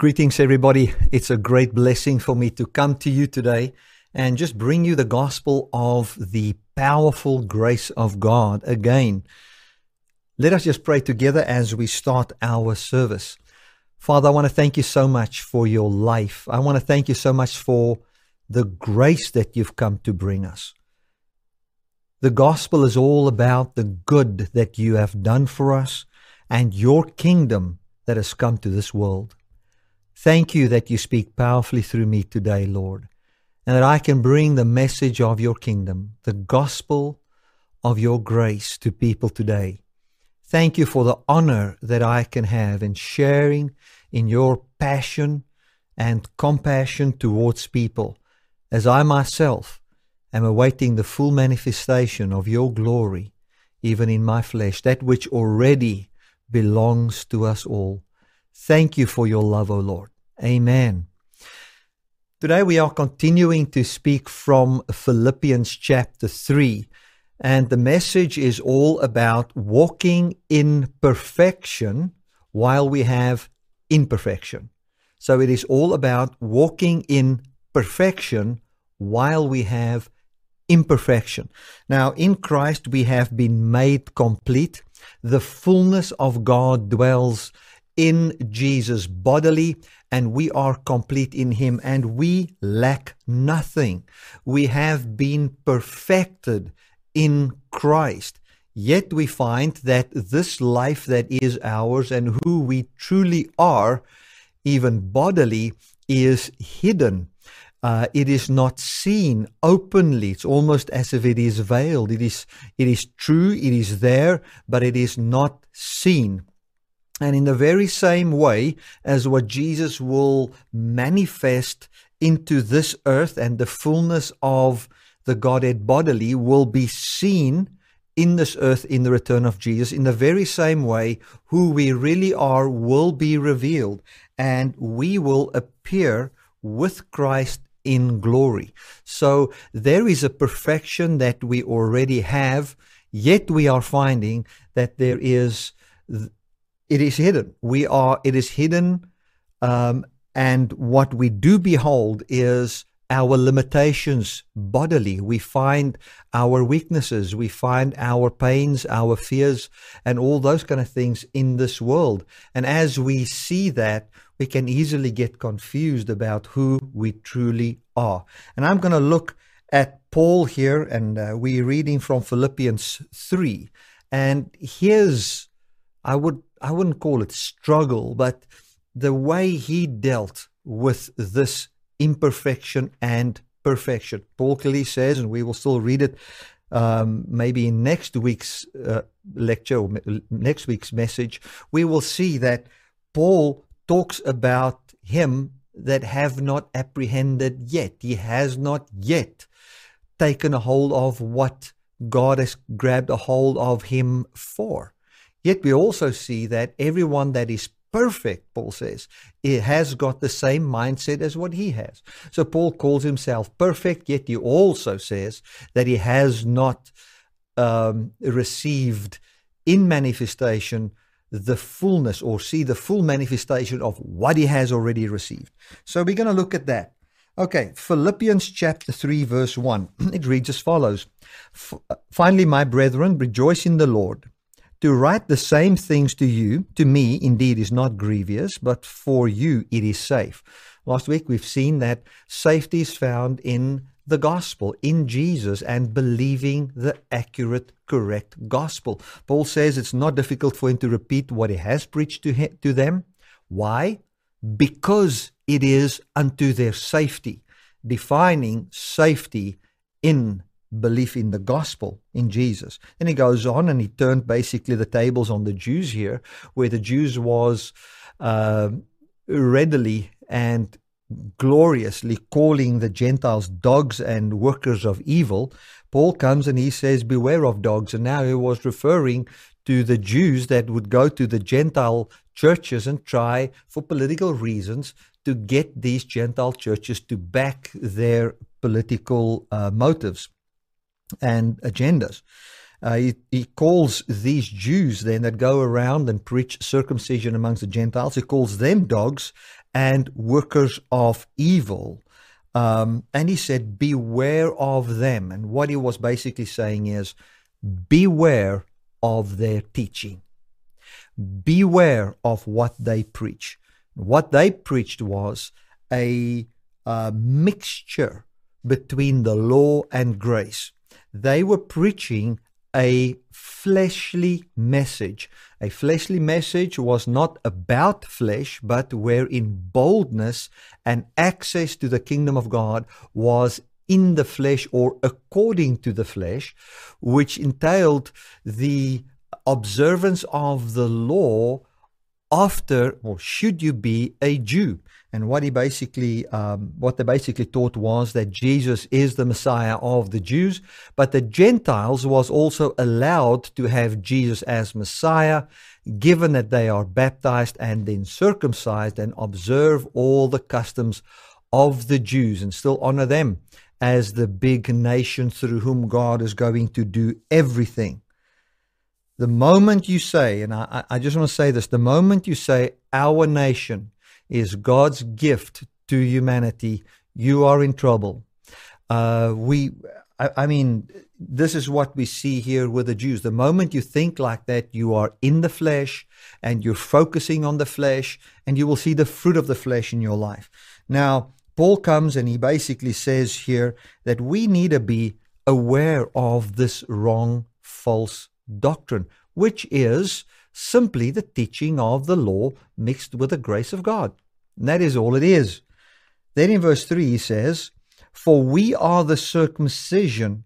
Greetings, everybody. It's a great blessing for me to come to you today and just bring you the gospel of the powerful grace of God again. Let us just pray together as we start our service. Father, I want to thank you so much for your life. I want to thank you so much for the grace that you've come to bring us. The gospel is all about the good that you have done for us and your kingdom that has come to this world. Thank you that you speak powerfully through me today, Lord, and that I can bring the message of your kingdom, the gospel of your grace to people today. Thank you for the honor that I can have in sharing in your passion and compassion towards people as I myself am awaiting the full manifestation of your glory, even in my flesh, that which already belongs to us all. Thank you for your love, O Lord. Amen. Today we are continuing to speak from Philippians chapter 3, and the message is all about walking in perfection while we have imperfection. So it is all about walking in perfection while we have imperfection. Now, in Christ we have been made complete. The fullness of God dwells in Jesus bodily, and we are complete in Him, and we lack nothing. We have been perfected in Christ. Yet we find that this life that is ours and who we truly are, even bodily, is hidden. Uh, it is not seen openly. It's almost as if it is veiled. It is, it is true, it is there, but it is not seen. And in the very same way as what Jesus will manifest into this earth and the fullness of the Godhead bodily will be seen in this earth in the return of Jesus, in the very same way, who we really are will be revealed, and we will appear with Christ in glory. So there is a perfection that we already have, yet we are finding that there is it is hidden. We are, it is hidden. Um, and what we do behold is our limitations bodily. We find our weaknesses. We find our pains, our fears, and all those kind of things in this world. And as we see that, we can easily get confused about who we truly are. And I'm going to look at Paul here, and uh, we're reading from Philippians 3. And here's, I would I wouldn't call it struggle, but the way he dealt with this imperfection and perfection. Paul clearly says, and we will still read it um, maybe in next week's uh, lecture or next week's message, we will see that Paul talks about him that have not apprehended yet. He has not yet taken a hold of what God has grabbed a hold of him for. Yet we also see that everyone that is perfect, Paul says, it has got the same mindset as what he has. So Paul calls himself perfect, yet he also says that he has not um, received in manifestation the fullness or see the full manifestation of what he has already received. So we're going to look at that. Okay, Philippians chapter 3, verse 1. It reads as follows Finally, my brethren, rejoice in the Lord. To write the same things to you, to me, indeed, is not grievous, but for you it is safe. Last week we've seen that safety is found in the gospel, in Jesus, and believing the accurate, correct gospel. Paul says it's not difficult for him to repeat what he has preached to, him, to them. Why? Because it is unto their safety, defining safety in belief in the gospel in Jesus. Then he goes on and he turned basically the tables on the Jews here, where the Jews was uh, readily and gloriously calling the Gentiles dogs and workers of evil. Paul comes and he says, Beware of dogs. And now he was referring to the Jews that would go to the Gentile churches and try, for political reasons, to get these Gentile churches to back their political uh, motives and agendas. Uh, he, he, calls these Jews then that go around and preach circumcision amongst the Gentiles, he calls them dogs and workers of evil. Um, and he said, Beware of them. And what he was basically saying is, Beware of their teaching. Beware of what they preach. What they preached was a, a mixture between the law and grace. They were preaching a fleshly message. A fleshly message was not about flesh, but wherein boldness and access to the kingdom of God was in the flesh or according to the flesh, which entailed the observance of the law after or should you be a Jew. And what he basically, um, what they basically taught was that Jesus is the Messiah of the Jews, but the Gentiles was also allowed to have Jesus as Messiah, given that they are baptized and then circumcised and observe all the customs of the Jews and still honor them as the big nation through whom God is going to do everything. The moment you say, and I, I just want to say this, the moment you say our nation is God's gift to humanity, you are in trouble. Uh, we, I, I mean, this is what we see here with the Jews. The moment you think like that, you are in the flesh and you're focusing on the flesh, and you will see the fruit of the flesh in your life. Now, Paul comes and he basically says here that we need to be aware of this wrong, false doctrine, which is simply the teaching of the law mixed with the grace of God. And that is all it is. Then in verse 3 he says, For we are the circumcision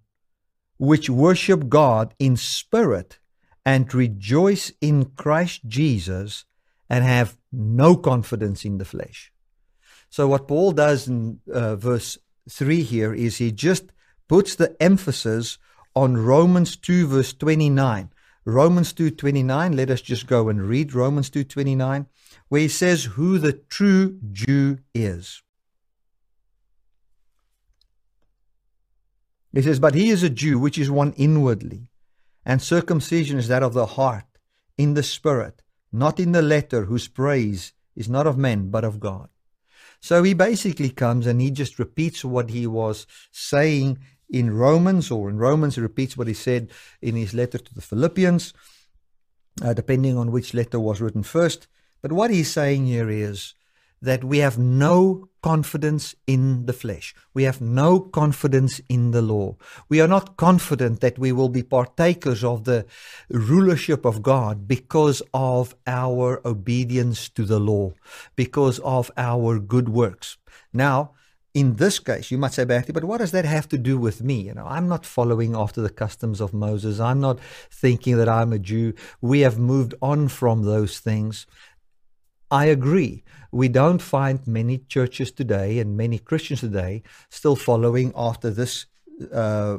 which worship God in spirit and rejoice in Christ Jesus and have no confidence in the flesh. So, what Paul does in uh, verse 3 here is he just puts the emphasis on Romans 2, verse 29. Romans 2:29 let us just go and read Romans 2:29 where he says who the true Jew is. He says but he is a Jew which is one inwardly and circumcision is that of the heart in the spirit not in the letter whose praise is not of men but of God. So he basically comes and he just repeats what he was saying in Romans, or in Romans, he repeats what he said in his letter to the Philippians, uh, depending on which letter was written first. But what he's saying here is that we have no confidence in the flesh. We have no confidence in the law. We are not confident that we will be partakers of the rulership of God because of our obedience to the law, because of our good works. Now, in this case, you might say, Bertie, but what does that have to do with me? You know, I'm not following after the customs of Moses. I'm not thinking that I'm a Jew. We have moved on from those things. I agree. We don't find many churches today and many Christians today still following after this uh,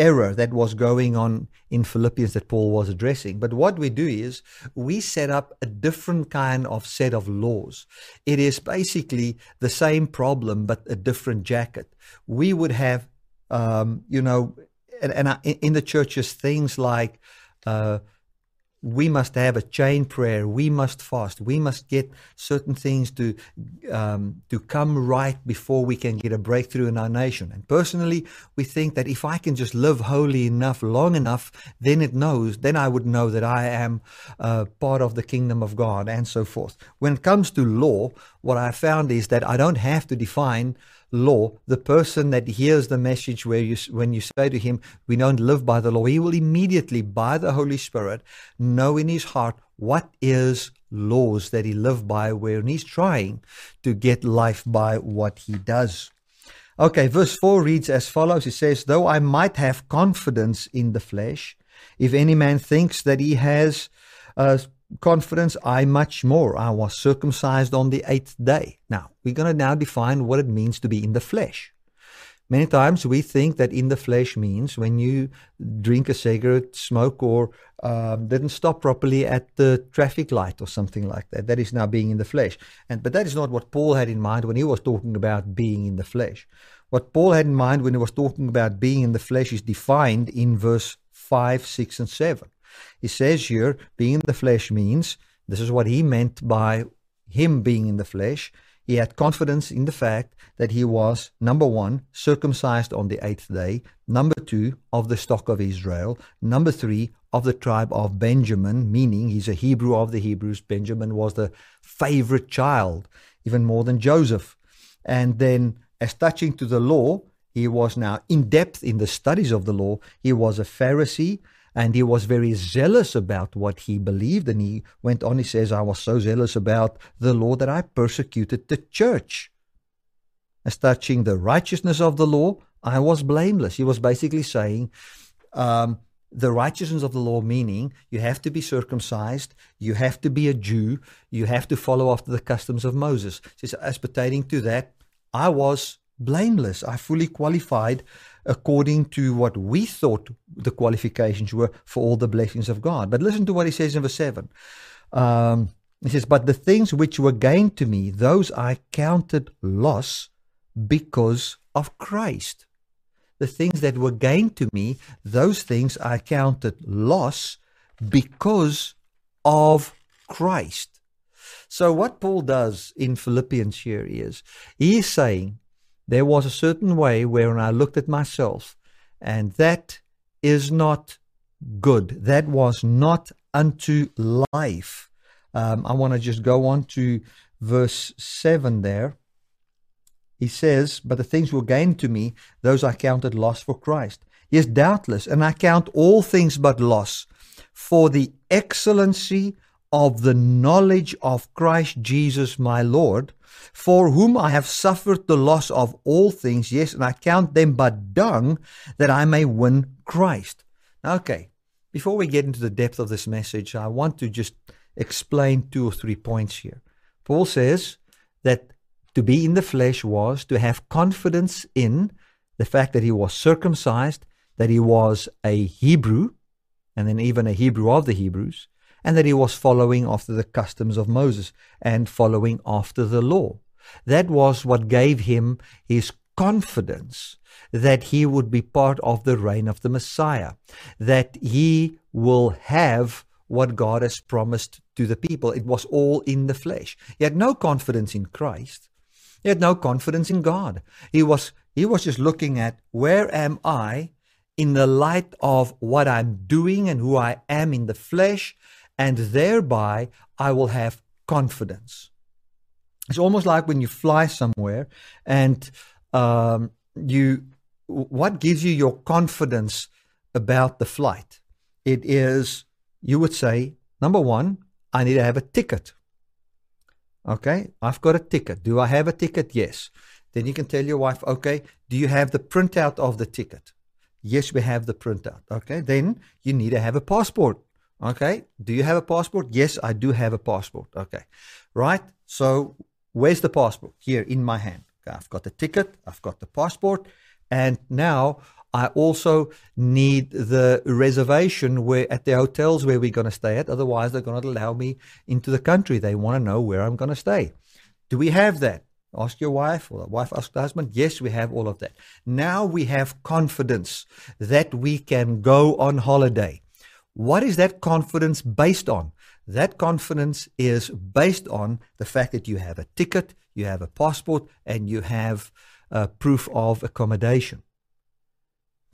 error that was going on in Philippians that Paul was addressing. But what we do is we set up a different kind of set of laws. It is basically the same problem, but a different jacket. We would have, um, you know, and, and in the churches, things like, uh, we must have a chain prayer. We must fast. We must get certain things to um, to come right before we can get a breakthrough in our nation. And personally, we think that if I can just live holy enough, long enough, then it knows. Then I would know that I am uh, part of the kingdom of God, and so forth. When it comes to law, what I found is that I don't have to define law, the person that hears the message where you, when you say to him, we don't live by the law, he will immediately, by the Holy Spirit, know in his heart what is laws that he live by where he's trying to get life by what he does. Okay, verse 4 reads as follows. It says, Though I might have confidence in the flesh, if any man thinks that he has uh, confidence, I much more. I was circumcised on the eighth day. Now, we're going to now define what it means to be in the flesh. Many times we think that in the flesh means when you drink a cigarette, smoke, or um, didn't stop properly at the traffic light or something like that. That is now being in the flesh. And but that is not what Paul had in mind when he was talking about being in the flesh. What Paul had in mind when he was talking about being in the flesh is defined in verse five, six, and seven. He says here, being in the flesh means this is what he meant by him being in the flesh, he had confidence in the fact that he was, number one, circumcised on the eighth day, number two, of the stock of Israel, number three, of the tribe of Benjamin, meaning he's a Hebrew of the Hebrews. Benjamin was the favorite child, even more than Joseph. And then, as touching to the law, he was now in depth in the studies of the law. He was a Pharisee and he was very zealous about what he believed. And he went on, he says, I was so zealous about the law that I persecuted the church. As touching the righteousness of the law, I was blameless. He was basically saying, um, the righteousness of the law, meaning you have to be circumcised, you have to be a Jew, you have to follow after the customs of Moses. Says, as pertaining to that, I was blameless. I fully qualified according to what we thought the qualifications were for all the blessings of God. But listen to what he says in verse 7. Um, he says, But the things which were gained to me, those I counted loss because of Christ. The things that were gained to me, those things I counted loss because of Christ. So, what Paul does in Philippians here is he is saying there was a certain way wherein I looked at myself, and that is not good. That was not unto life. Um, I want to just go on to verse 7 there. He says, But the things were gained to me, those I counted loss for Christ. Yes, doubtless, and I count all things but loss for the excellency of the knowledge of Christ Jesus my Lord, for whom I have suffered the loss of all things, yes, and I count them but dung, that I may win Christ. Okay, before we get into the depth of this message, I want to just explain two or three points here. Paul says that to be in the flesh was to have confidence in the fact that he was circumcised, that he was a Hebrew, and then even a Hebrew of the Hebrews, and that he was following after the customs of Moses and following after the law. That was what gave him his confidence that he would be part of the reign of the Messiah, that he will have what God has promised to the people. It was all in the flesh. He had no confidence in Christ. He had no confidence in God. He was he was just looking at where am I in the light of what I'm doing and who I am in the flesh and thereby I will have confidence. It's almost like when you fly somewhere and um, you, what gives you your confidence about the flight? It is, you would say, number one, I need to have a ticket. Okay, I've got a ticket. Do I have a ticket? Yes. Then you can tell your wife, okay, do you have the printout of the ticket? Yes, we have the printout. Okay, then you need to have a passport. Okay. Do you have a passport? Yes, I do have a passport. Okay. Right. So where's the passport? Here in my hand. Okay. I've got the ticket. I've got the passport. And now I also need the reservation where at the hotels where we're going to stay at. Otherwise, they're going to allow me into the country. They want to know where I'm going to stay. Do we have that? Ask your wife, or the wife ask the husband. Yes, we have all of that. Now we have confidence that we can go on holiday. What is that confidence based on? That confidence is based on the fact that you have a ticket, you have a passport, and you have uh, proof of accommodation.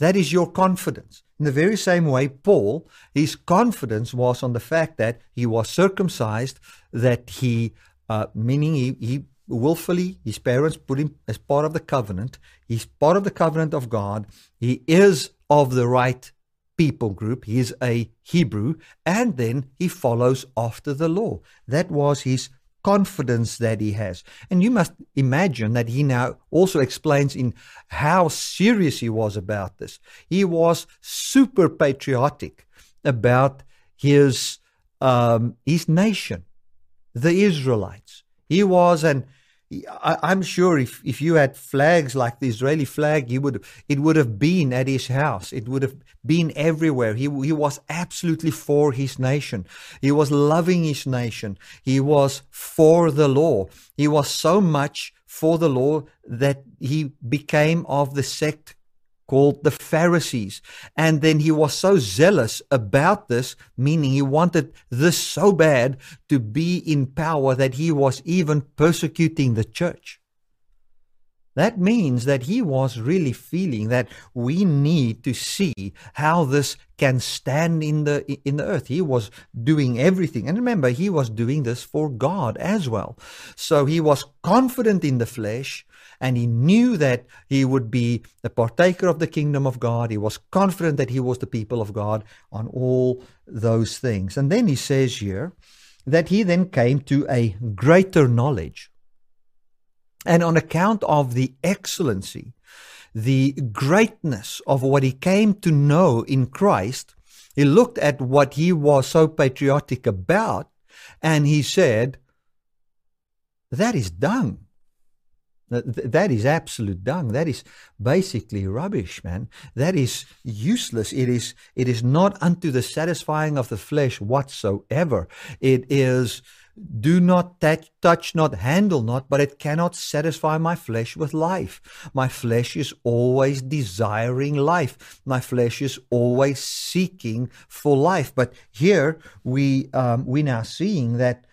That is your confidence. In the very same way, Paul, his confidence was on the fact that he was circumcised, that he, uh, meaning he, he willfully, his parents put him as part of the covenant. He's part of the covenant of God. He is of the right people group. He's a Hebrew, and then he follows after the law. That was his confidence that he has. And you must imagine that he now also explains in how serious he was about this. He was super patriotic about his um, his nation, the Israelites. He was an I, am sure if, if you had flags like the Israeli flag, he would it would have been at his house. It would have been everywhere. He he was absolutely for his nation. He was loving his nation. He was for the law. He was so much for the law that he became of the sect called the Pharisees. And then he was so zealous about this, meaning he wanted this so bad to be in power that he was even persecuting the church. That means that he was really feeling that we need to see how this can stand in the in the earth. He was doing everything. And remember, he was doing this for God as well. So he was confident in the flesh and he knew that he would be a partaker of the kingdom of God. He was confident that he was the people of God on all those things. And then he says here that he then came to a greater knowledge and on account of the excellency, the greatness of what he came to know in Christ, he looked at what he was so patriotic about and he said, That is dung. That is absolute dung. That is basically rubbish, man. That is useless. It is, it is not unto the satisfying of the flesh whatsoever. It is do not touch, touch, not handle not, but it cannot satisfy my flesh with life. My flesh is always desiring life. My flesh is always seeking for life. But here we um, we now seeing that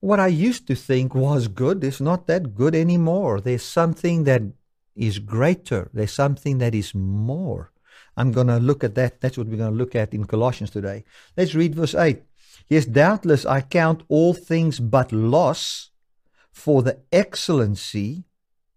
what I used to think was good is not that good anymore. There's something that is greater. There's something that is more. I'm going to look at that. That's what we're going to look at in Colossians today. Let's read verse 8. Yes, doubtless I count all things but loss for the excellency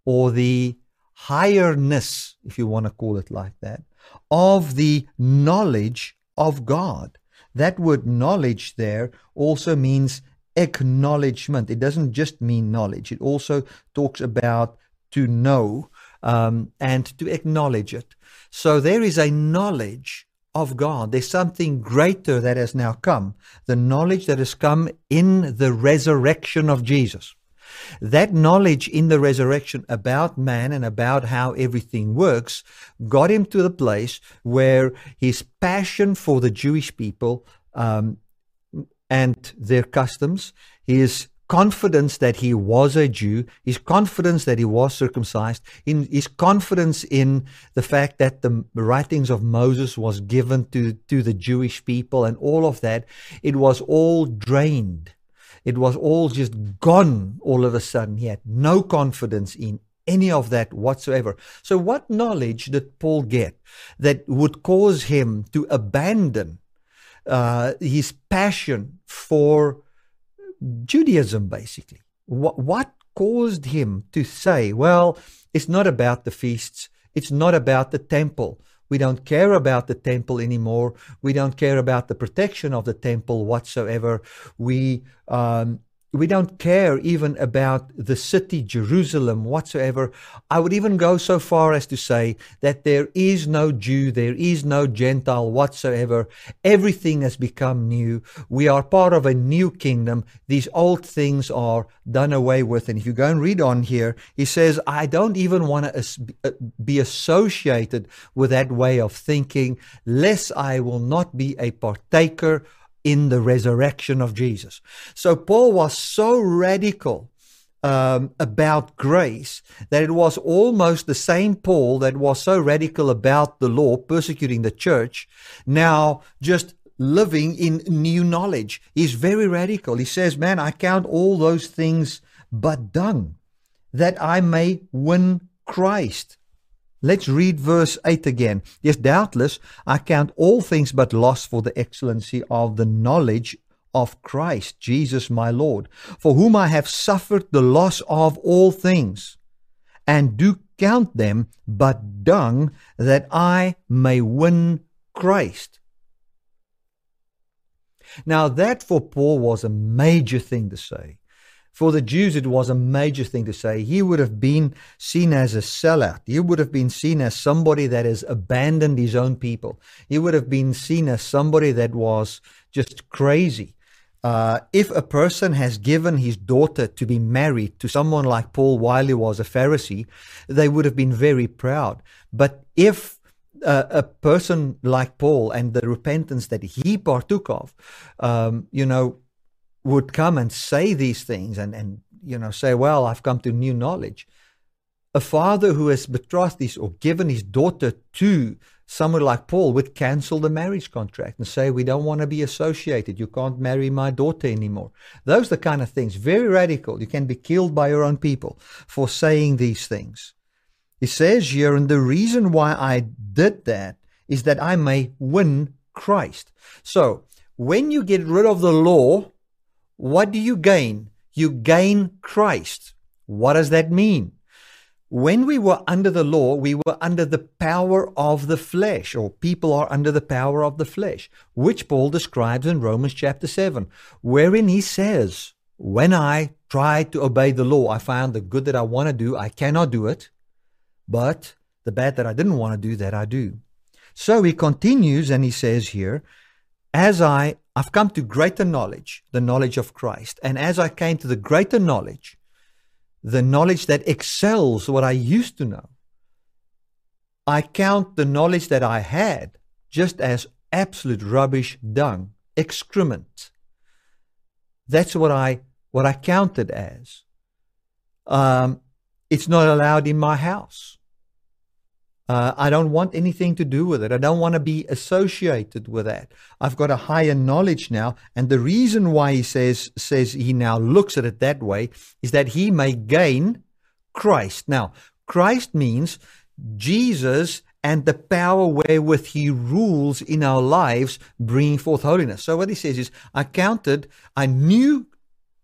or the higherness, if you want to call it like that, of the knowledge of God. That word knowledge there also means acknowledgement. It doesn't just mean knowledge, it also talks about to know um, and to acknowledge it. So there is a knowledge of God. There's something greater that has now come, the knowledge that has come in the resurrection of Jesus. That knowledge in the resurrection about man and about how everything works got him to the place where his passion for the Jewish people um, and their customs, his confidence that he was a Jew, his confidence that he was circumcised, in his confidence in the fact that the writings of Moses was given to, to the Jewish people and all of that, it was all drained. It was all just gone all of a sudden. He had no confidence in any of that whatsoever. So, what knowledge did Paul get that would cause him to abandon uh, his passion for Judaism, basically. What, what caused him to say, well, it's not about the feasts, it's not about the temple. We don't care about the temple anymore. We don't care about the protection of the temple whatsoever. We um, we don't care even about the city Jerusalem whatsoever. I would even go so far as to say that there is no Jew, there is no Gentile whatsoever. Everything has become new. We are part of a new kingdom. These old things are done away with. And if you go and read on here, he says, I don't even want to uh, be associated with that way of thinking, lest I will not be a partaker in the resurrection of Jesus. So Paul was so radical um, about grace that it was almost the same Paul that was so radical about the law, persecuting the church, now just living in new knowledge. He's very radical. He says, Man, I count all those things but dung, that I may win Christ. Let's read verse 8 again. Yes, doubtless, I count all things but loss for the excellency of the knowledge of Christ Jesus my Lord, for whom I have suffered the loss of all things, and do count them but dung, that I may win Christ. Now, that for Paul was a major thing to say. For the Jews, it was a major thing to say. He would have been seen as a sellout. He would have been seen as somebody that has abandoned his own people. He would have been seen as somebody that was just crazy. Uh, if a person has given his daughter to be married to someone like Paul while he was a Pharisee, they would have been very proud. But if uh, a person like Paul and the repentance that he partook of, um, you know, would come and say these things and, and you know say, well, I've come to new knowledge. a father who has betrothed his or given his daughter to someone like Paul would cancel the marriage contract and say, We don't want to be associated. You can't marry my daughter anymore. Those are the kind of things, very radical. You can be killed by your own people for saying these things. He says here, and the reason why I did that is that I may win Christ. So, when you get rid of the law, what do you gain? You gain Christ. What does that mean? when we were under the law, we were under the power of the flesh, or people are under the power of the flesh, which Paul describes in Romans chapter 7, wherein he says, When I tried to obey the law, I found the good that I want to do, I cannot do it, but the bad that I didn't want to do, that I do. So he continues and he says here, As I, I've come to greater knowledge, the knowledge of Christ, and as I came to the greater knowledge, the knowledge that excels what I used to know. I count the knowledge that I had just as absolute rubbish dung, excrement. That's what I what I counted as. Um, it's not allowed in my house. Uh, I don't want anything to do with it. I don't want to be associated with that. I've got a higher knowledge now, and the reason why he says says he now looks at it that way is that he may gain Christ. Now, Christ means Jesus and the power wherewith he rules in our lives, bringing forth holiness. So what he says is, I counted, I knew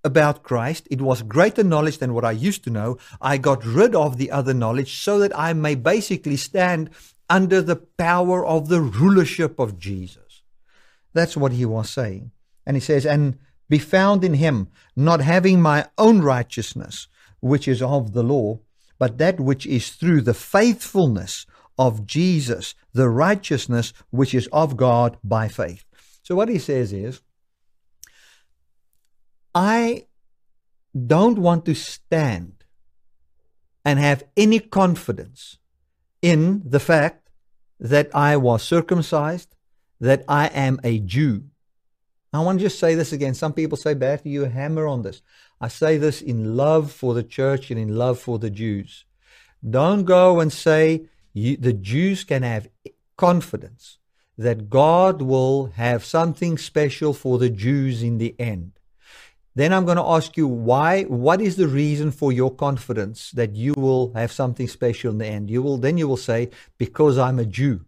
about Christ. It was greater knowledge than what I used to know. I got rid of the other knowledge so that I may basically stand under the power of the rulership of Jesus. That's what he was saying. And he says, and be found in him, not having my own righteousness, which is of the law, but that which is through the faithfulness of Jesus, the righteousness which is of God by faith. So what he says is, I don't want to stand and have any confidence in the fact that I was circumcised, that I am a Jew. I want to just say this again. Some people say, Bertie, you hammer on this. I say this in love for the church and in love for the Jews. Don't go and say you, the Jews can have confidence that God will have something special for the Jews in the end. Then I'm going to ask you why, what is the reason for your confidence that you will have something special in the end? You will, then you will say, because I'm a Jew.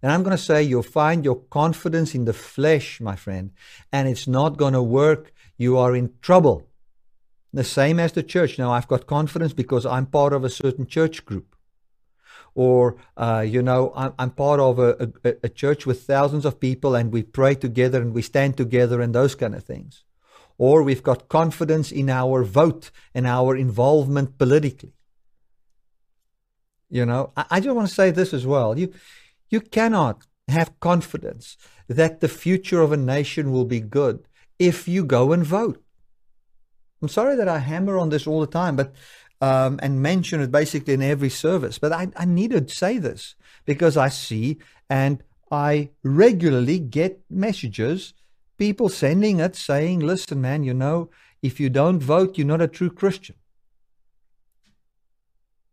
Then I'm going to say, you'll find your confidence in the flesh, my friend, and it's not going to work. You are in trouble. The same as the church. Now, I've got confidence because I'm part of a certain church group. Or, uh, you know, I'm, I'm part of a, a, a church with thousands of people and we pray together and we stand together and those kind of things or we've got confidence in our vote and our involvement politically. You know, I, I just want to say this as well. You, you cannot have confidence that the future of a nation will be good if you go and vote. I'm sorry that I hammer on this all the time, but um, and mention it basically in every service. But I, I need to say this because I see and I regularly get messages people sending it saying, listen, man, you know, if you don't vote, you're not a true Christian.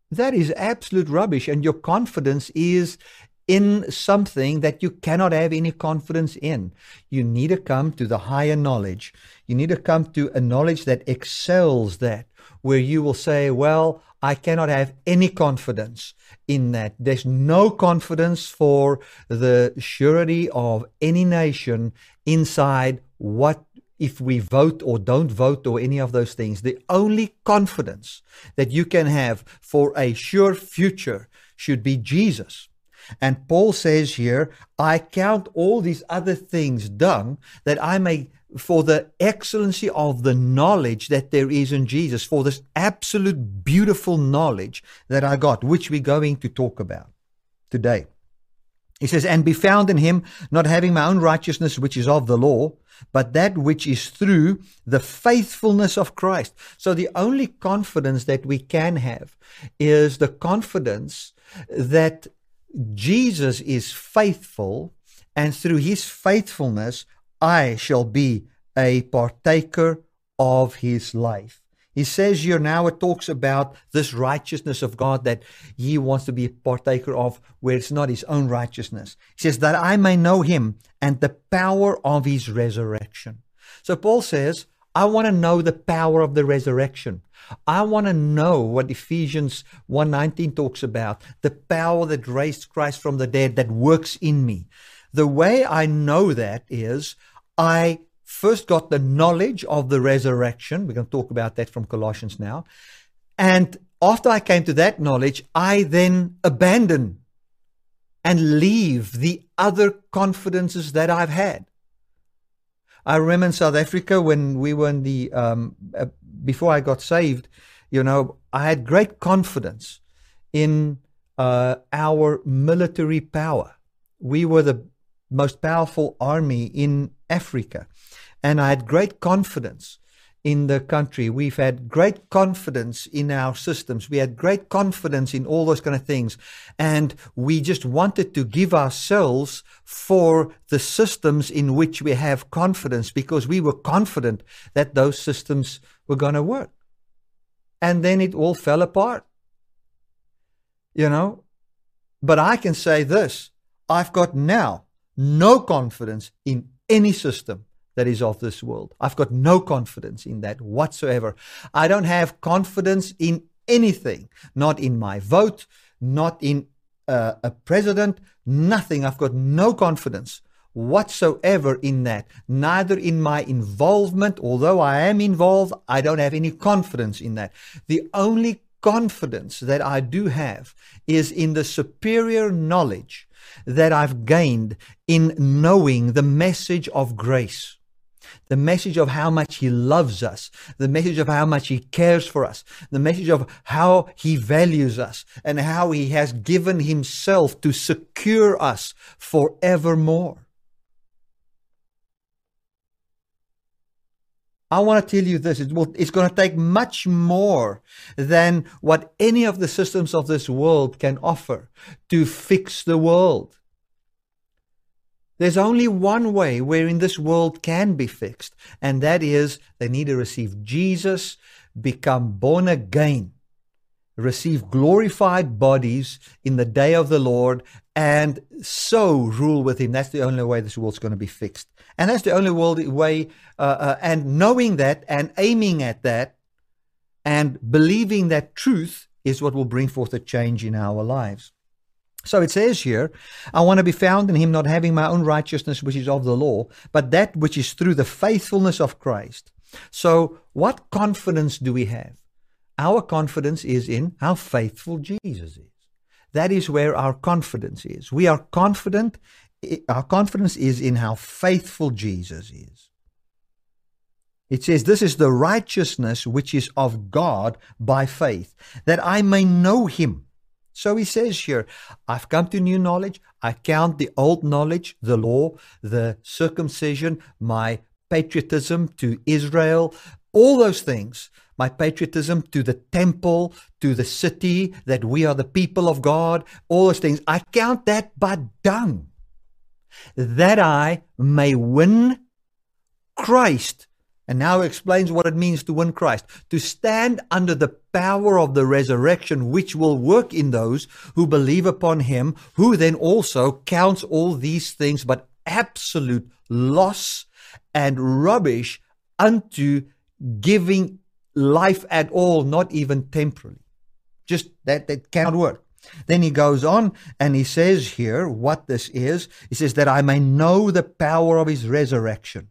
That is absolute rubbish, and your confidence is in something that you cannot have any confidence in. You need to come to the higher knowledge. You need to come to a knowledge that excels that, where you will say, Well, I cannot have any confidence in that. There's no confidence for the surety of any nation inside what if we vote or don't vote or any of those things. The only confidence that you can have for a sure future should be Jesus. And Paul says here, I count all these other things done that I may, for the excellency of the knowledge that there is in Jesus, for this absolute beautiful knowledge that I got, which we're going to talk about today. He says, and be found in him, not having my own righteousness, which is of the law, but that which is through the faithfulness of Christ. So the only confidence that we can have is the confidence that Jesus is faithful, and through his faithfulness, I shall be a partaker of his life. He says here now it talks about this righteousness of God that he wants to be a partaker of, where it's not his own righteousness. He says, That I may know him and the power of his resurrection. So Paul says, I want to know the power of the resurrection. I want to know what Ephesians 1:19 talks about, the power that raised Christ from the dead that works in me. The way I know that is I first got the knowledge of the resurrection. We're going to talk about that from Colossians now. And after I came to that knowledge, I then abandon and leave the other confidences that I've had. I remember in South Africa when we were in the, um, uh, before I got saved, you know, I had great confidence in uh, our military power. We were the most powerful army in Africa. And I had great confidence in the country. We've had great confidence in our systems. We had great confidence in all those kind of things. And we just wanted to give ourselves for the systems in which we have confidence because we were confident that those systems were going to work. And then it all fell apart. You know? But I can say this I've got now no confidence in any system that is of this world. I've got no confidence in that whatsoever. I don't have confidence in anything, not in my vote, not in uh, a president, nothing. I've got no confidence whatsoever in that. Neither in my involvement, although I am involved, I don't have any confidence in that. The only confidence that I do have is in the superior knowledge that I've gained in knowing the message of grace the message of how much He loves us, the message of how much He cares for us, the message of how He values us, and how He has given Himself to secure us forevermore. I want to tell you this. It will, it's going to take much more than what any of the systems of this world can offer to fix the world. There's only one way wherein this world can be fixed, and that is they need to receive Jesus, become born again, receive glorified bodies in the day of the Lord, and so rule with Him. That's the only way this world's going to be fixed. And that's the only world way, uh, uh, and knowing that and aiming at that and believing that truth is what will bring forth a change in our lives. So it says here, I want to be found in him, not having my own righteousness, which is of the law, but that which is through the faithfulness of Christ. So, what confidence do we have? Our confidence is in how faithful Jesus is. That is where our confidence is. We are confident, our confidence is in how faithful Jesus is. It says, This is the righteousness which is of God by faith, that I may know him so he says here, I've come to new knowledge. I count the old knowledge, the law, the circumcision, my patriotism to Israel, all those things, my patriotism to the temple, to the city, that we are the people of God, all those things. I count that but dung, that I may win Christ and now explains what it means to win Christ. To stand under the power of the resurrection, which will work in those who believe upon him, who then also counts all these things but absolute loss and rubbish unto giving life at all, not even temporarily. Just that, that cannot work. Then he goes on and he says here what this is. He says, That I may know the power of his resurrection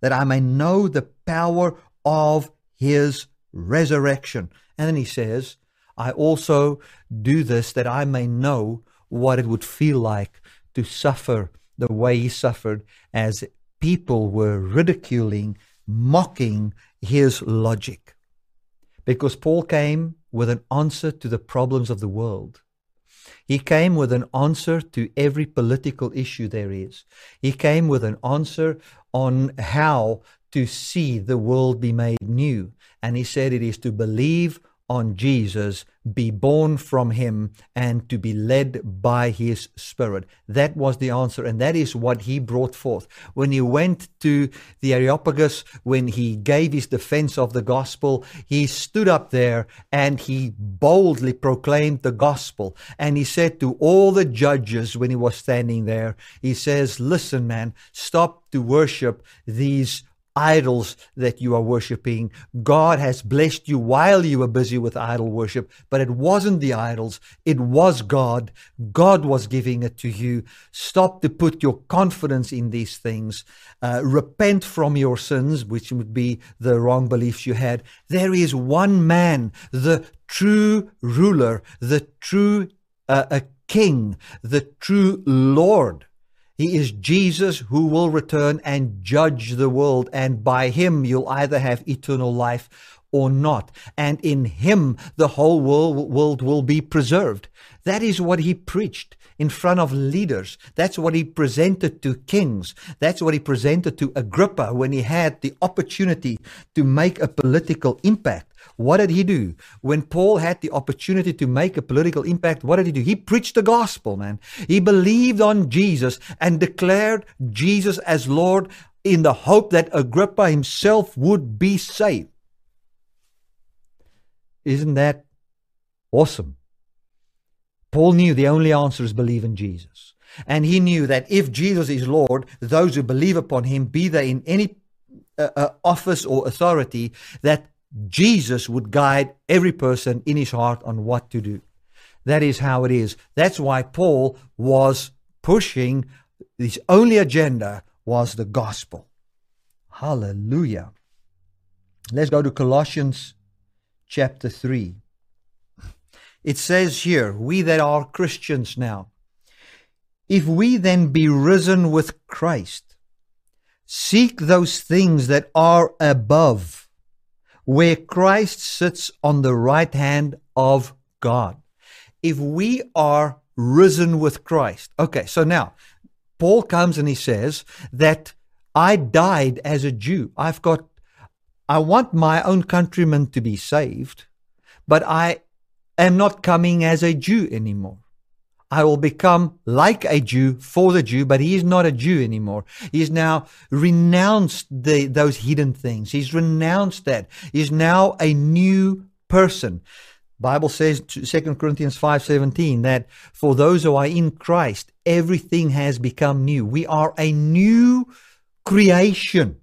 that I may know the power of his resurrection. And then he says, I also do this that I may know what it would feel like to suffer the way he suffered as people were ridiculing, mocking his logic. Because Paul came with an answer to the problems of the world. He came with an answer to every political issue there is. He came with an answer on how to see the world be made new. And he said it is to believe on Jesus, be born from him, and to be led by his spirit. That was the answer, and that is what he brought forth. When he went to the Areopagus, when he gave his defense of the gospel, he stood up there and he boldly proclaimed the gospel. And he said to all the judges when he was standing there, he says, Listen, man, stop to worship these idols that you are worshiping. God has blessed you while you were busy with idol worship, but it wasn't the idols. It was God. God was giving it to you. Stop to put your confidence in these things. Uh, repent from your sins, which would be the wrong beliefs you had. There is one man, the true ruler, the true uh, a king, the true Lord he is Jesus who will return and judge the world, and by him you'll either have eternal life or not. And in him the whole world, world will be preserved. That is what he preached in front of leaders. That's what he presented to kings. That's what he presented to Agrippa when he had the opportunity to make a political impact. What did he do? When Paul had the opportunity to make a political impact, what did he do? He preached the gospel, man. He believed on Jesus and declared Jesus as Lord in the hope that Agrippa himself would be saved. Isn't that awesome? Paul knew the only answer is believe in Jesus. And he knew that if Jesus is Lord, those who believe upon him, be they in any uh, uh, office or authority, that Jesus would guide every person in his heart on what to do. That is how it is. That's why Paul was pushing his only agenda was the gospel. Hallelujah. Let's go to Colossians chapter 3. It says here, we that are Christians now, if we then be risen with Christ, seek those things that are above where Christ sits on the right hand of God. If we are risen with Christ. Okay, so now Paul comes and he says that I died as a Jew. I've got, I want my own countrymen to be saved, but I am not coming as a Jew anymore. I will become like a Jew for the Jew, but he is not a Jew anymore. He has now renounced the, those hidden things. He's renounced that. He's now a new person. Bible says 2 Corinthians 5:17 that for those who are in Christ everything has become new. We are a new creation.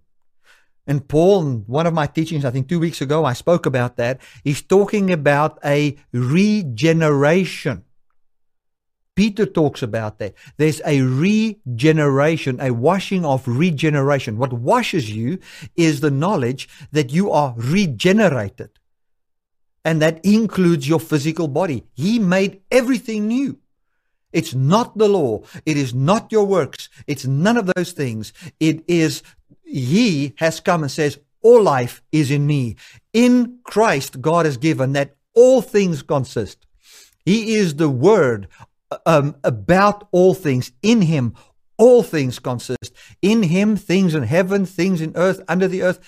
And Paul, in one of my teachings, I think two weeks ago, I spoke about that. He's talking about a regeneration. Peter talks about that. There's a regeneration, a washing of regeneration. What washes you is the knowledge that you are regenerated. And that includes your physical body. He made everything new. It's not the law. It is not your works. It's none of those things. It is He has come and says, All life is in me. In Christ, God has given that all things consist. He is the Word um, about all things. In him, all things consist. In him, things in heaven, things in earth, under the earth.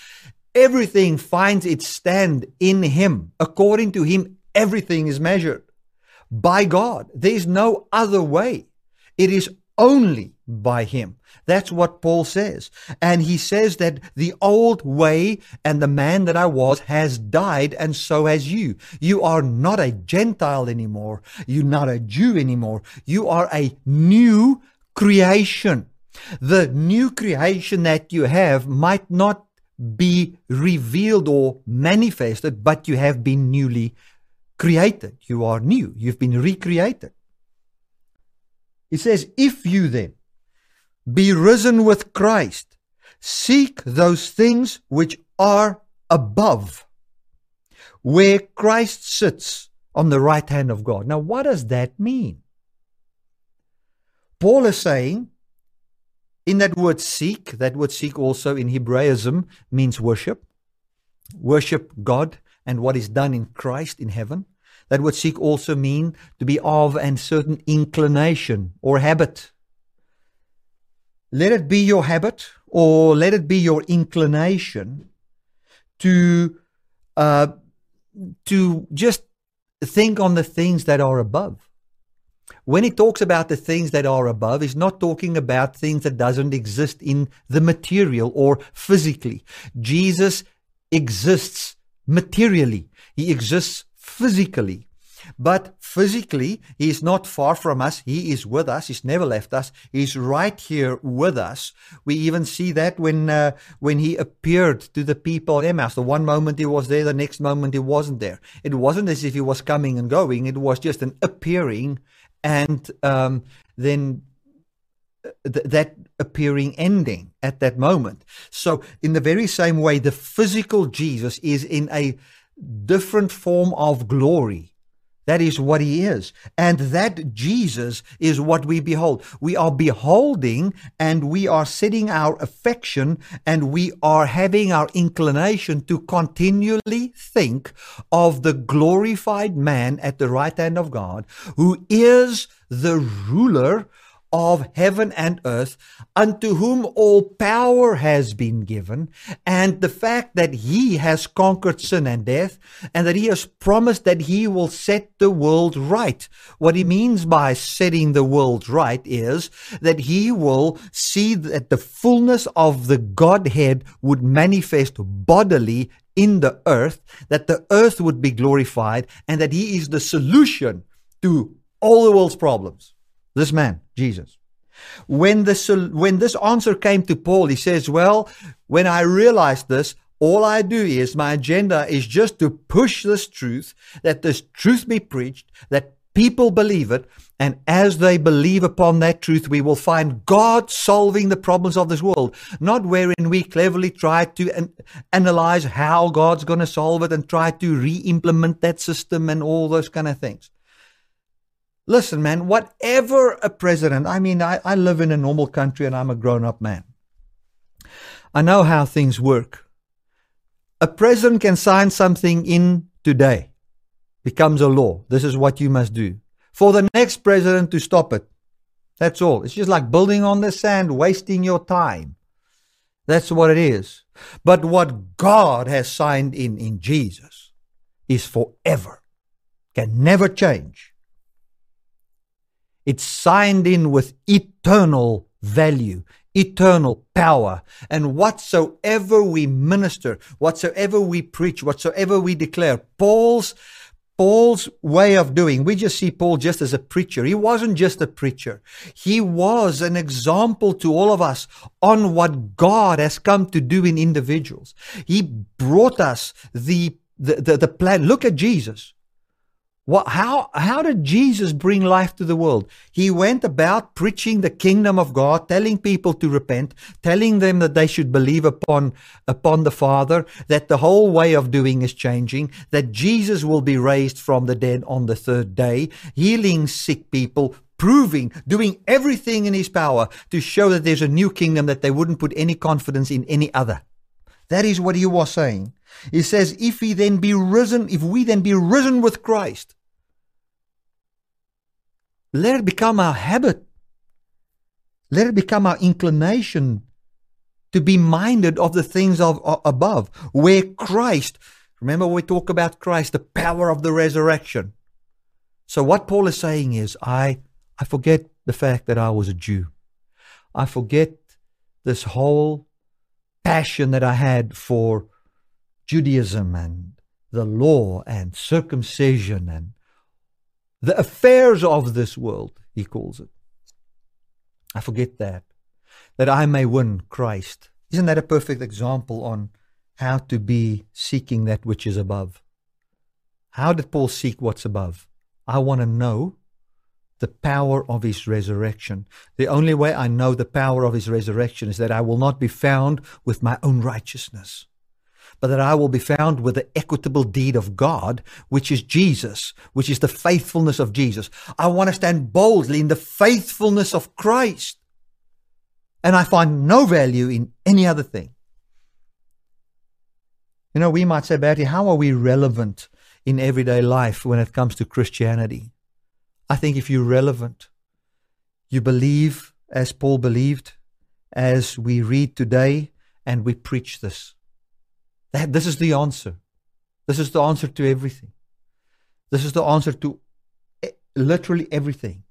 Everything finds its stand in him. According to him, everything is measured by God. There is no other way. It is only by him. That's what Paul says. And he says that the old way and the man that I was has died, and so has you. You are not a Gentile anymore. You're not a Jew anymore. You are a new creation. The new creation that you have might not be revealed or manifested, but you have been newly created. You are new. You've been recreated. He says, If you then be risen with Christ, seek those things which are above, where Christ sits on the right hand of God. Now, what does that mean? Paul is saying, in that word seek, that word seek also in Hebraism means worship. Worship God and what is done in Christ in heaven. That word seek also mean to be of a certain inclination or habit. Let it be your habit or let it be your inclination to uh, to just think on the things that are above. When he talks about the things that are above, he's not talking about things that doesn't exist in the material or physically. Jesus exists materially. He exists physically. But physically, he is not far from us. He is with us. He's never left us. He's right here with us. We even see that when uh, when he appeared to the people of Emmaus. The one moment he was there, the next moment he wasn't there. It wasn't as if he was coming and going. It was just an appearing, and um, then uh, th- that appearing ending at that moment. So, in the very same way, the physical Jesus is in a different form of glory that is what he is. And that Jesus is what we behold. We are beholding and we are setting our affection and we are having our inclination to continually think of the glorified man at the right hand of God who is the ruler of heaven and earth, unto whom all power has been given, and the fact that he has conquered sin and death, and that he has promised that he will set the world right. What he means by setting the world right is that he will see that the fullness of the Godhead would manifest bodily in the earth, that the earth would be glorified, and that he is the solution to all the world's problems. This man, Jesus. When this, when this answer came to Paul, he says, Well, when I realized this, all I do is my agenda is just to push this truth, that this truth be preached, that people believe it, and as they believe upon that truth, we will find God solving the problems of this world, not wherein we cleverly try to an- analyze how God's going to solve it and try to re implement that system and all those kind of things. Listen, man, whatever a president, I mean, I, I live in a normal country and I'm a grown up man. I know how things work. A president can sign something in today, becomes a law. This is what you must do. For the next president to stop it. That's all. It's just like building on the sand, wasting your time. That's what it is. But what God has signed in in Jesus is forever, can never change. It's signed in with eternal value, eternal power. And whatsoever we minister, whatsoever we preach, whatsoever we declare, Paul's Paul's way of doing, we just see Paul just as a preacher. He wasn't just a preacher. He was an example to all of us on what God has come to do in individuals. He brought us the, the, the, the plan. Look at Jesus. What, how, how did Jesus bring life to the world? He went about preaching the kingdom of God, telling people to repent, telling them that they should believe upon, upon the Father, that the whole way of doing is changing, that Jesus will be raised from the dead on the third day, healing sick people, proving, doing everything in his power to show that there's a new kingdom that they wouldn't put any confidence in any other. That is what he was saying. He says, if he then be risen, if we then be risen with Christ, let it become our habit. Let it become our inclination to be minded of the things of, of above, where Christ, remember we talk about Christ, the power of the resurrection. So what Paul is saying is, I, I forget the fact that I was a Jew. I forget this whole passion that I had for Judaism and the law and circumcision and the affairs of this world, he calls it. I forget that. That I may win Christ. Isn't that a perfect example on how to be seeking that which is above? How did Paul seek what's above? I want to know the power of his resurrection. The only way I know the power of his resurrection is that I will not be found with my own righteousness but that I will be found with the equitable deed of God, which is Jesus, which is the faithfulness of Jesus. I want to stand boldly in the faithfulness of Christ. And I find no value in any other thing. You know, we might say, Bertie, how are we relevant in everyday life when it comes to Christianity? I think if you're relevant, you believe as Paul believed, as we read today, and we preach this. This is the answer. This is the answer to everything. This is the answer to literally everything.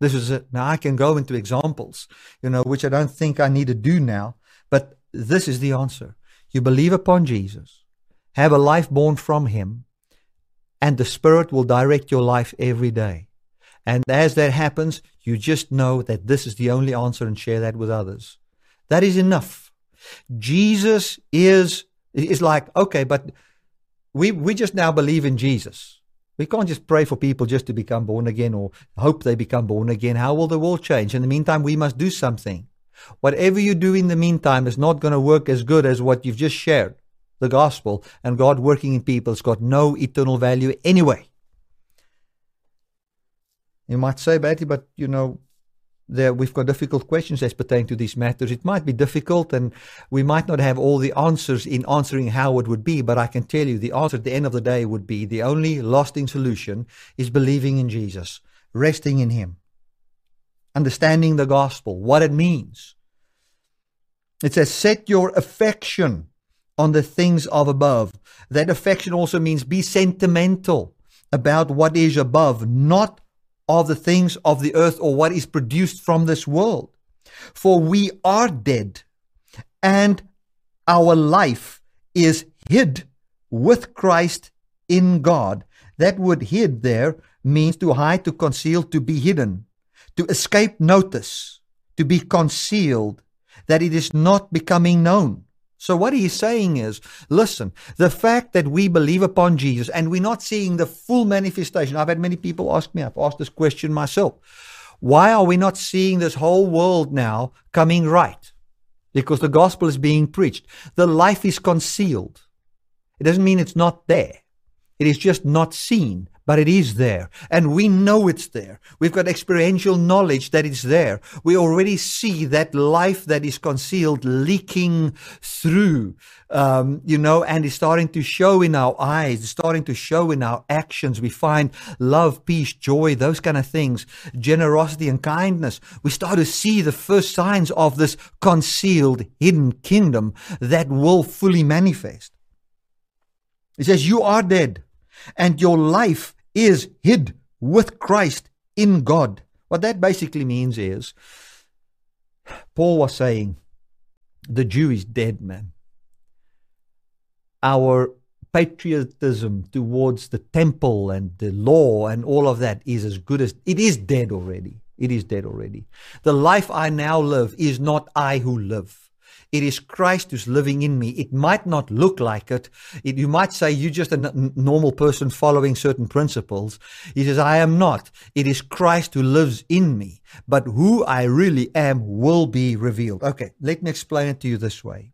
This is it. Now I can go into examples, you know, which I don't think I need to do now, but this is the answer. You believe upon Jesus, have a life born from him, and the Spirit will direct your life every day. And as that happens, you just know that this is the only answer and share that with others. That is enough. Jesus is is like, okay, but we we just now believe in Jesus. We can't just pray for people just to become born again or hope they become born again. How will the world change? In the meantime, we must do something. Whatever you do in the meantime is not going to work as good as what you've just shared. The gospel and God working in people has got no eternal value anyway. You might say, Bertie, but you know, there we've got difficult questions as pertain to these matters. It might be difficult and we might not have all the answers in answering how it would be, but I can tell you the answer at the end of the day would be the only lasting solution is believing in Jesus, resting in Him, understanding the gospel, what it means. It says, set your affection on the things of above. That affection also means be sentimental about what is above, not of the things of the earth or what is produced from this world. For we are dead, and our life is hid with Christ in God. That word hid there means to hide, to conceal, to be hidden, to escape notice, to be concealed, that it is not becoming known. So what he's saying is, listen, the fact that we believe upon Jesus and we're not seeing the full manifestation. I've had many people ask me, I've asked this question myself. Why are we not seeing this whole world now coming right? Because the gospel is being preached. The life is concealed. It doesn't mean it's not there. It is just not seen but it is there. And we know it's there. We've got experiential knowledge that it's there. We already see that life that is concealed leaking through, um, you know, and it's starting to show in our eyes, it's starting to show in our actions. We find love, peace, joy, those kind of things, generosity and kindness. We start to see the first signs of this concealed, hidden kingdom that will fully manifest. It says, You are dead and your life is hid with Christ in God. What that basically means is, Paul was saying, the Jew is dead, man. Our patriotism towards the temple and the law and all of that is as good as it is dead already. It is dead already. The life I now live is not I who live. It is Christ who's living in me. It might not look like it. it you might say you're just a n- normal person following certain principles. He says, I am not. It is Christ who lives in me. But who I really am will be revealed. Okay, let me explain it to you this way.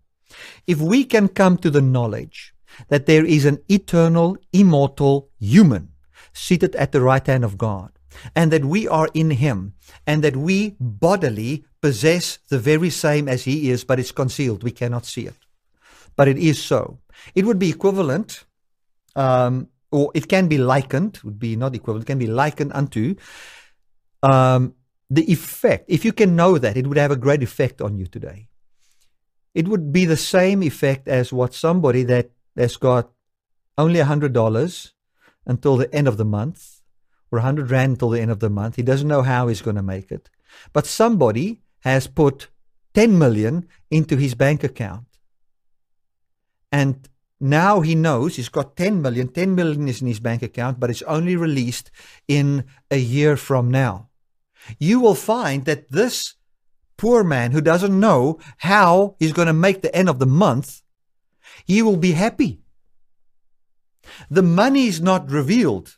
If we can come to the knowledge that there is an eternal, immortal human seated at the right hand of God, and that we are in him, and that we bodily possess the very same as he is, but it's concealed. We cannot see it. But it is so. It would be equivalent, um, or it can be likened, would be not equivalent, can be likened unto um, the effect. If you can know that, it would have a great effect on you today. It would be the same effect as what somebody that has got only a $100 until the end of the month or 100 Rand until the end of the month. He doesn't know how he's going to make it. But somebody has put 10 million into his bank account. And now he knows he's got 10 million. 10 million is in his bank account, but it's only released in a year from now. You will find that this poor man who doesn't know how he's going to make the end of the month, he will be happy. The money is not revealed.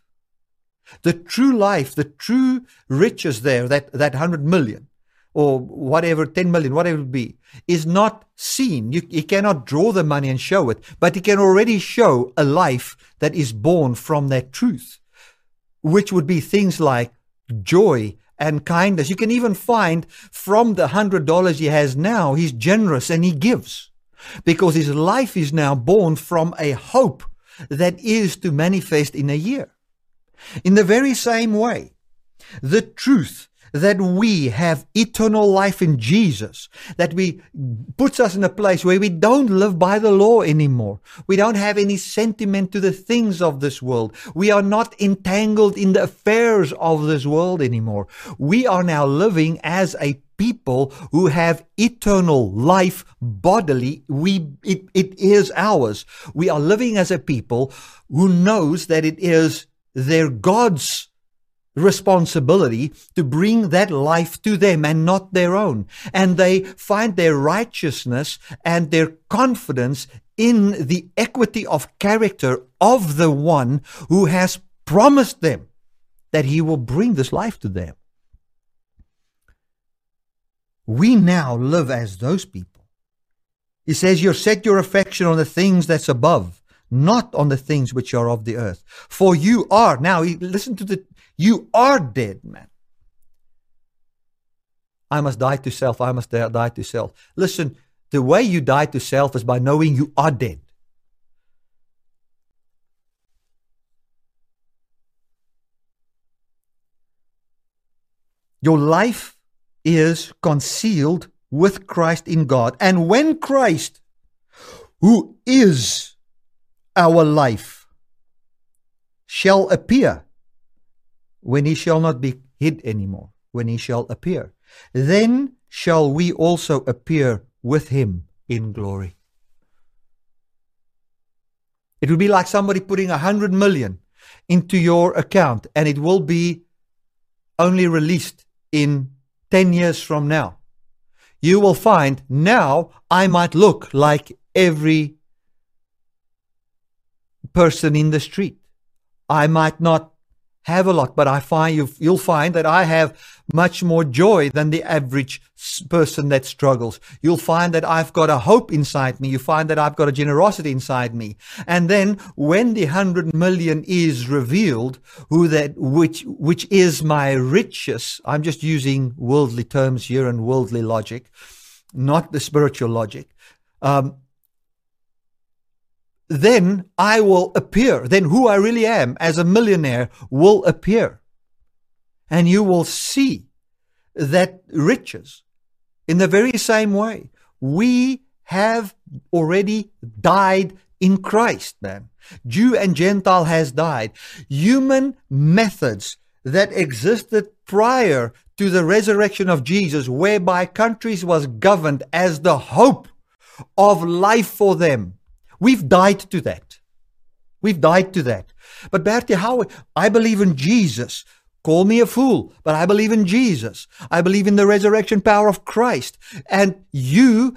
The true life, the true riches there, that, that 100 million, or whatever, 10 million, whatever it be, is not seen. You, you cannot draw the money and show it, but he can already show a life that is born from that truth, which would be things like joy and kindness. You can even find from the hundred dollars he has now, he's generous and he gives because his life is now born from a hope that is to manifest in a year. In the very same way, the truth that we have eternal life in Jesus, that we puts us in a place where we don't live by the law anymore. We don't have any sentiment to the things of this world. We are not entangled in the affairs of this world anymore. We are now living as a people who have eternal life bodily we it, it is ours we are living as a people who knows that it is their god's responsibility to bring that life to them and not their own. And they find their righteousness and their confidence in the equity of character of the one who has promised them that he will bring this life to them. We now live as those people. He says, You set your affection on the things that's above, not on the things which are of the earth. For you are, now listen to the you are dead, man. I must die to self. I must die to self. Listen, the way you die to self is by knowing you are dead. Your life is concealed with Christ in God. And when Christ, who is our life, shall appear, when he shall not be hid anymore, when he shall appear. Then shall we also appear with him in glory. It would be like somebody putting a hundred million into your account and it will be only released in 10 years from now. You will find now I might look like every person in the street. I might not have a lot, but I find you, you'll find that I have much more joy than the average person that struggles. You'll find that I've got a hope inside me. You find that I've got a generosity inside me. And then when the hundred million is revealed, who that, which, which is my riches, I'm just using worldly terms here and worldly logic, not the spiritual logic. Um, then I will appear. Then who I really am as a millionaire will appear. And you will see that riches in the very same way. We have already died in Christ, man. Jew and Gentile has died. Human methods that existed prior to the resurrection of Jesus, whereby countries was governed as the hope of life for them We've died to that. We've died to that. But Bertie, how? I believe in Jesus. Call me a fool, but I believe in Jesus. I believe in the resurrection power of Christ. And you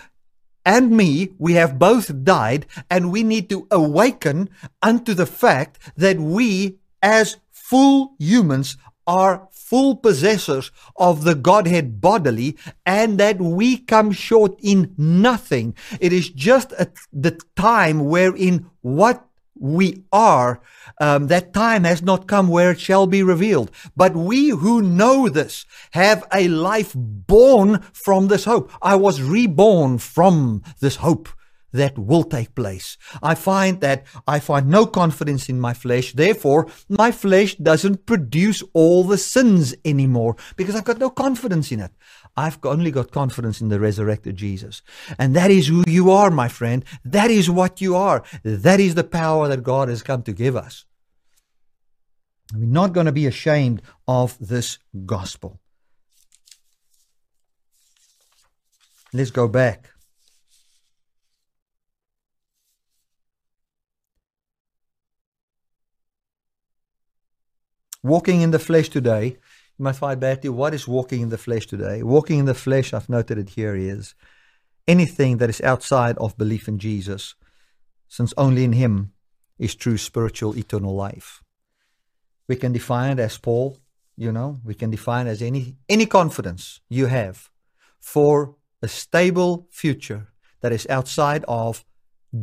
and me, we have both died, and we need to awaken unto the fact that we, as full humans, are full possessors of the Godhead bodily and that we come short in nothing. It is just at the time wherein what we are, um, that time has not come where it shall be revealed. But we who know this have a life born from this hope. I was reborn from this hope that will take place. I find that I find no confidence in my flesh. Therefore, my flesh doesn't produce all the sins anymore because I've got no confidence in it. I've only got confidence in the resurrected Jesus. And that is who you are, my friend. That is what you are. That is the power that God has come to give us. We're not going to be ashamed of this gospel. Let's go back Walking in the flesh today, you might find Bertie, what is walking in the flesh today? Walking in the flesh, I've noted it here, is anything that is outside of belief in Jesus, since only in Him is true spiritual eternal life. We can define it as Paul, you know, we can define as any any confidence you have for a stable future that is outside of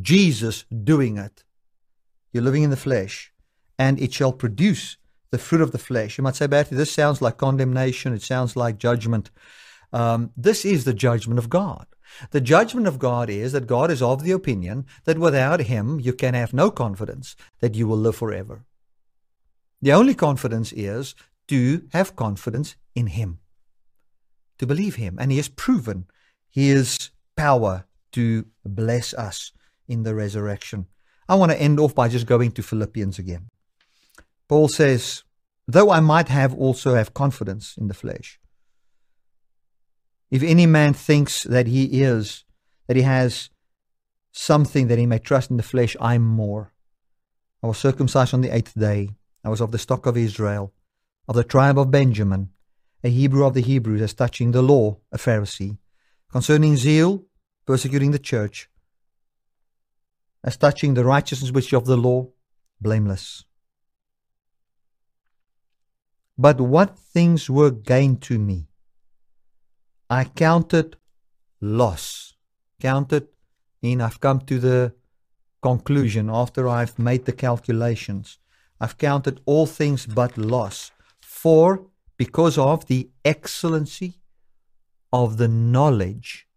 Jesus doing it. You're living in the flesh, and it shall produce the fruit of the flesh. You might say, Bertie, this sounds like condemnation. It sounds like judgment. Um, this is the judgment of God. The judgment of God is that God is of the opinion that without Him you can have no confidence that you will live forever. The only confidence is to have confidence in Him. to believe him. And he has proven his power to bless us in the resurrection. I want to end off by just going to Philippians again. Paul says, Though I might have also have confidence in the flesh. If any man thinks that he is, that he has something that he may trust in the flesh, I'm more. I was circumcised on the eighth day. I was of the stock of Israel, of the tribe of Benjamin, a Hebrew of the Hebrews, as touching the law, a Pharisee, concerning zeal, persecuting the church, as touching the righteousness which is of the law, blameless. But what things were gain to me? I counted loss. Counted in I've come to the conclusion after I've made the calculations. I've counted all things but loss. For because of the excellency of the knowledge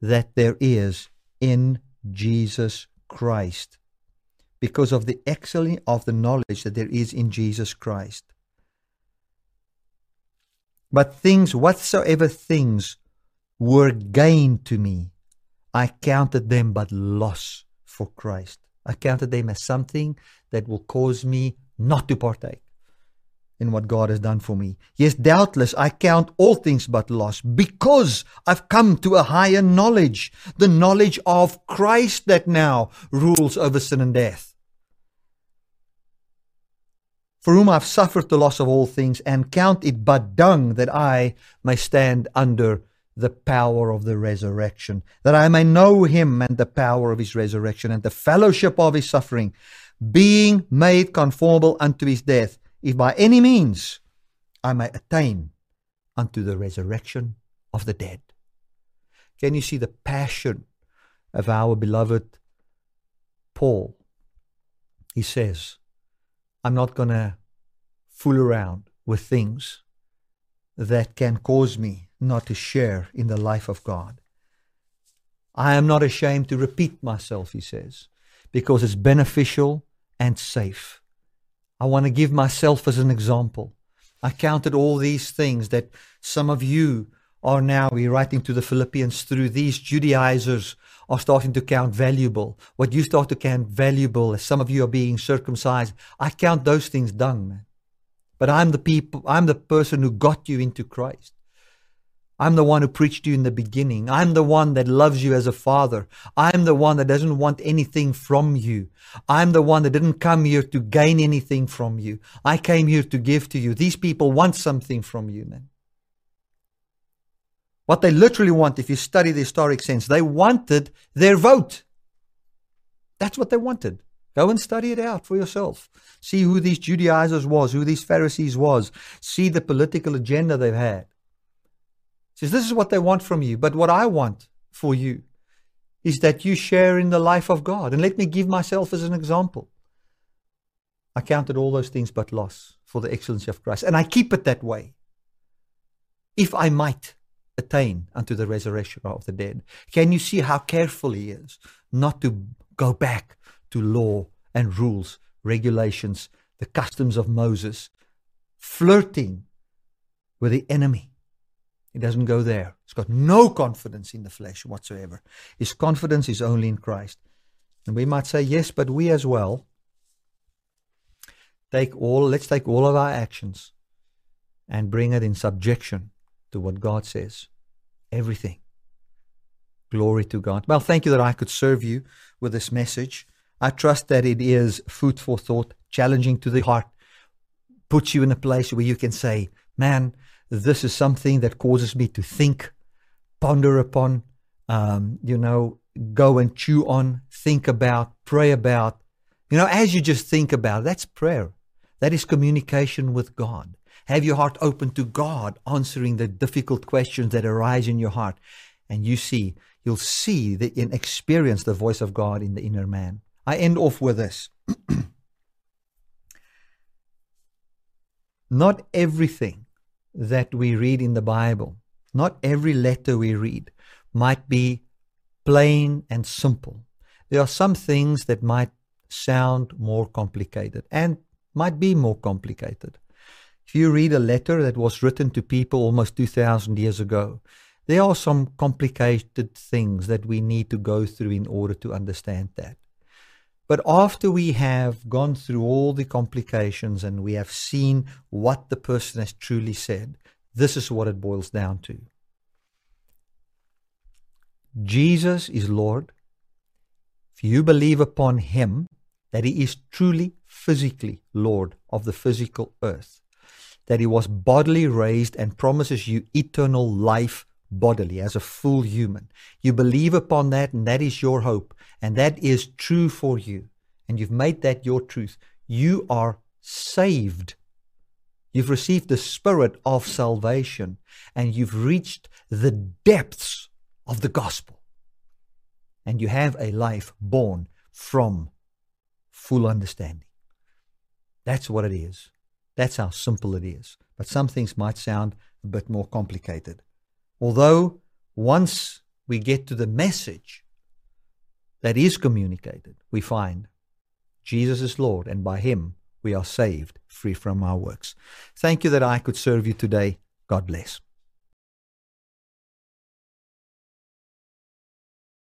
that there is in Jesus Christ. Because of the excellency of the knowledge that there is in Jesus Christ. But things, whatsoever things were gain to me, I counted them but loss for Christ. I counted them as something that will cause me not to partake in what God has done for me. Yes, doubtless I count all things but loss because I've come to a higher knowledge, the knowledge of Christ that now rules over sin and death. For whom I've suffered the loss of all things and count it but dung that I may stand under the power of the resurrection, that I may know him and the power of his resurrection and the fellowship of his suffering, being made conformable unto his death, if by any means I may attain unto the resurrection of the dead. Can you see the passion of our beloved Paul? He says, I'm not going to fool around with things that can cause me not to share in the life of God. I am not ashamed to repeat myself, he says, because it's beneficial and safe. I want to give myself as an example. I counted all these things that some of you are now, we're writing to the Philippians through these Judaizers are starting to count valuable. What you start to count valuable as some of you are being circumcised, I count those things dung, man. But I'm the people, I'm the person who got you into Christ. I'm the one who preached you in the beginning. I'm the one that loves you as a father. I'm the one that doesn't want anything from you. I'm the one that didn't come here to gain anything from you. I came here to give to you. These people want something from you, man. What they literally want, if you study the historic sense, they wanted their vote. That's what they wanted. Go and study it out for yourself. See who these Judaizers was, who these Pharisees was. See the political agenda they've had says, This is what they want from you. But what I want for you is that you share in the life of God. And let me give myself as an example. I counted all those things but loss for the excellency of Christ. And I keep it that way. If I might attain unto the resurrection of the dead. Can you see how careful he is not to go back to law and rules, regulations, the customs of Moses, flirting with the enemy? He doesn't go there. He's got no confidence in the flesh whatsoever. His confidence is only in Christ. And we might say, yes, but we as well take all, let's take all of our actions and bring it in subjection to what God says. Everything. Glory to God. Well, thank you that I could serve you with this message. I trust that it is food for thought, challenging to the heart, puts you in a place where you can say, man, this is something that causes me to think, ponder upon, um, you know, go and chew on, think about, pray about. You know, as you just think about, that's prayer. That is communication with God. Have your heart open to God, answering the difficult questions that arise in your heart. And you see, you'll see the, and experience the voice of God in the inner man. I end off with this. Not everything that we read in the Bible, not every letter we read, might be plain and simple. There are some things that might sound more complicated and might be more complicated. If you read a letter that was written to people almost 2,000 years ago, there are some complicated things that we need to go through in order to understand that. But after we have gone through all the complications and we have seen what the person has truly said, this is what it boils down to. Jesus is Lord. If you believe upon Him, that He is truly physically Lord of the physical earth, that He was bodily raised and promises you eternal life bodily as a full human. You believe upon that, and that is your hope, and that is true for you, and you've made that your truth. You are saved. You've received the spirit of salvation, and you've reached the depths of the gospel. And you have a life born from full understanding. That's what it is. That's how simple it is. But some things might sound a bit more complicated. Although, once we get to the message that is communicated, we find Jesus is Lord, and by Him we are saved, free from our works. Thank you that I could serve you today. God bless.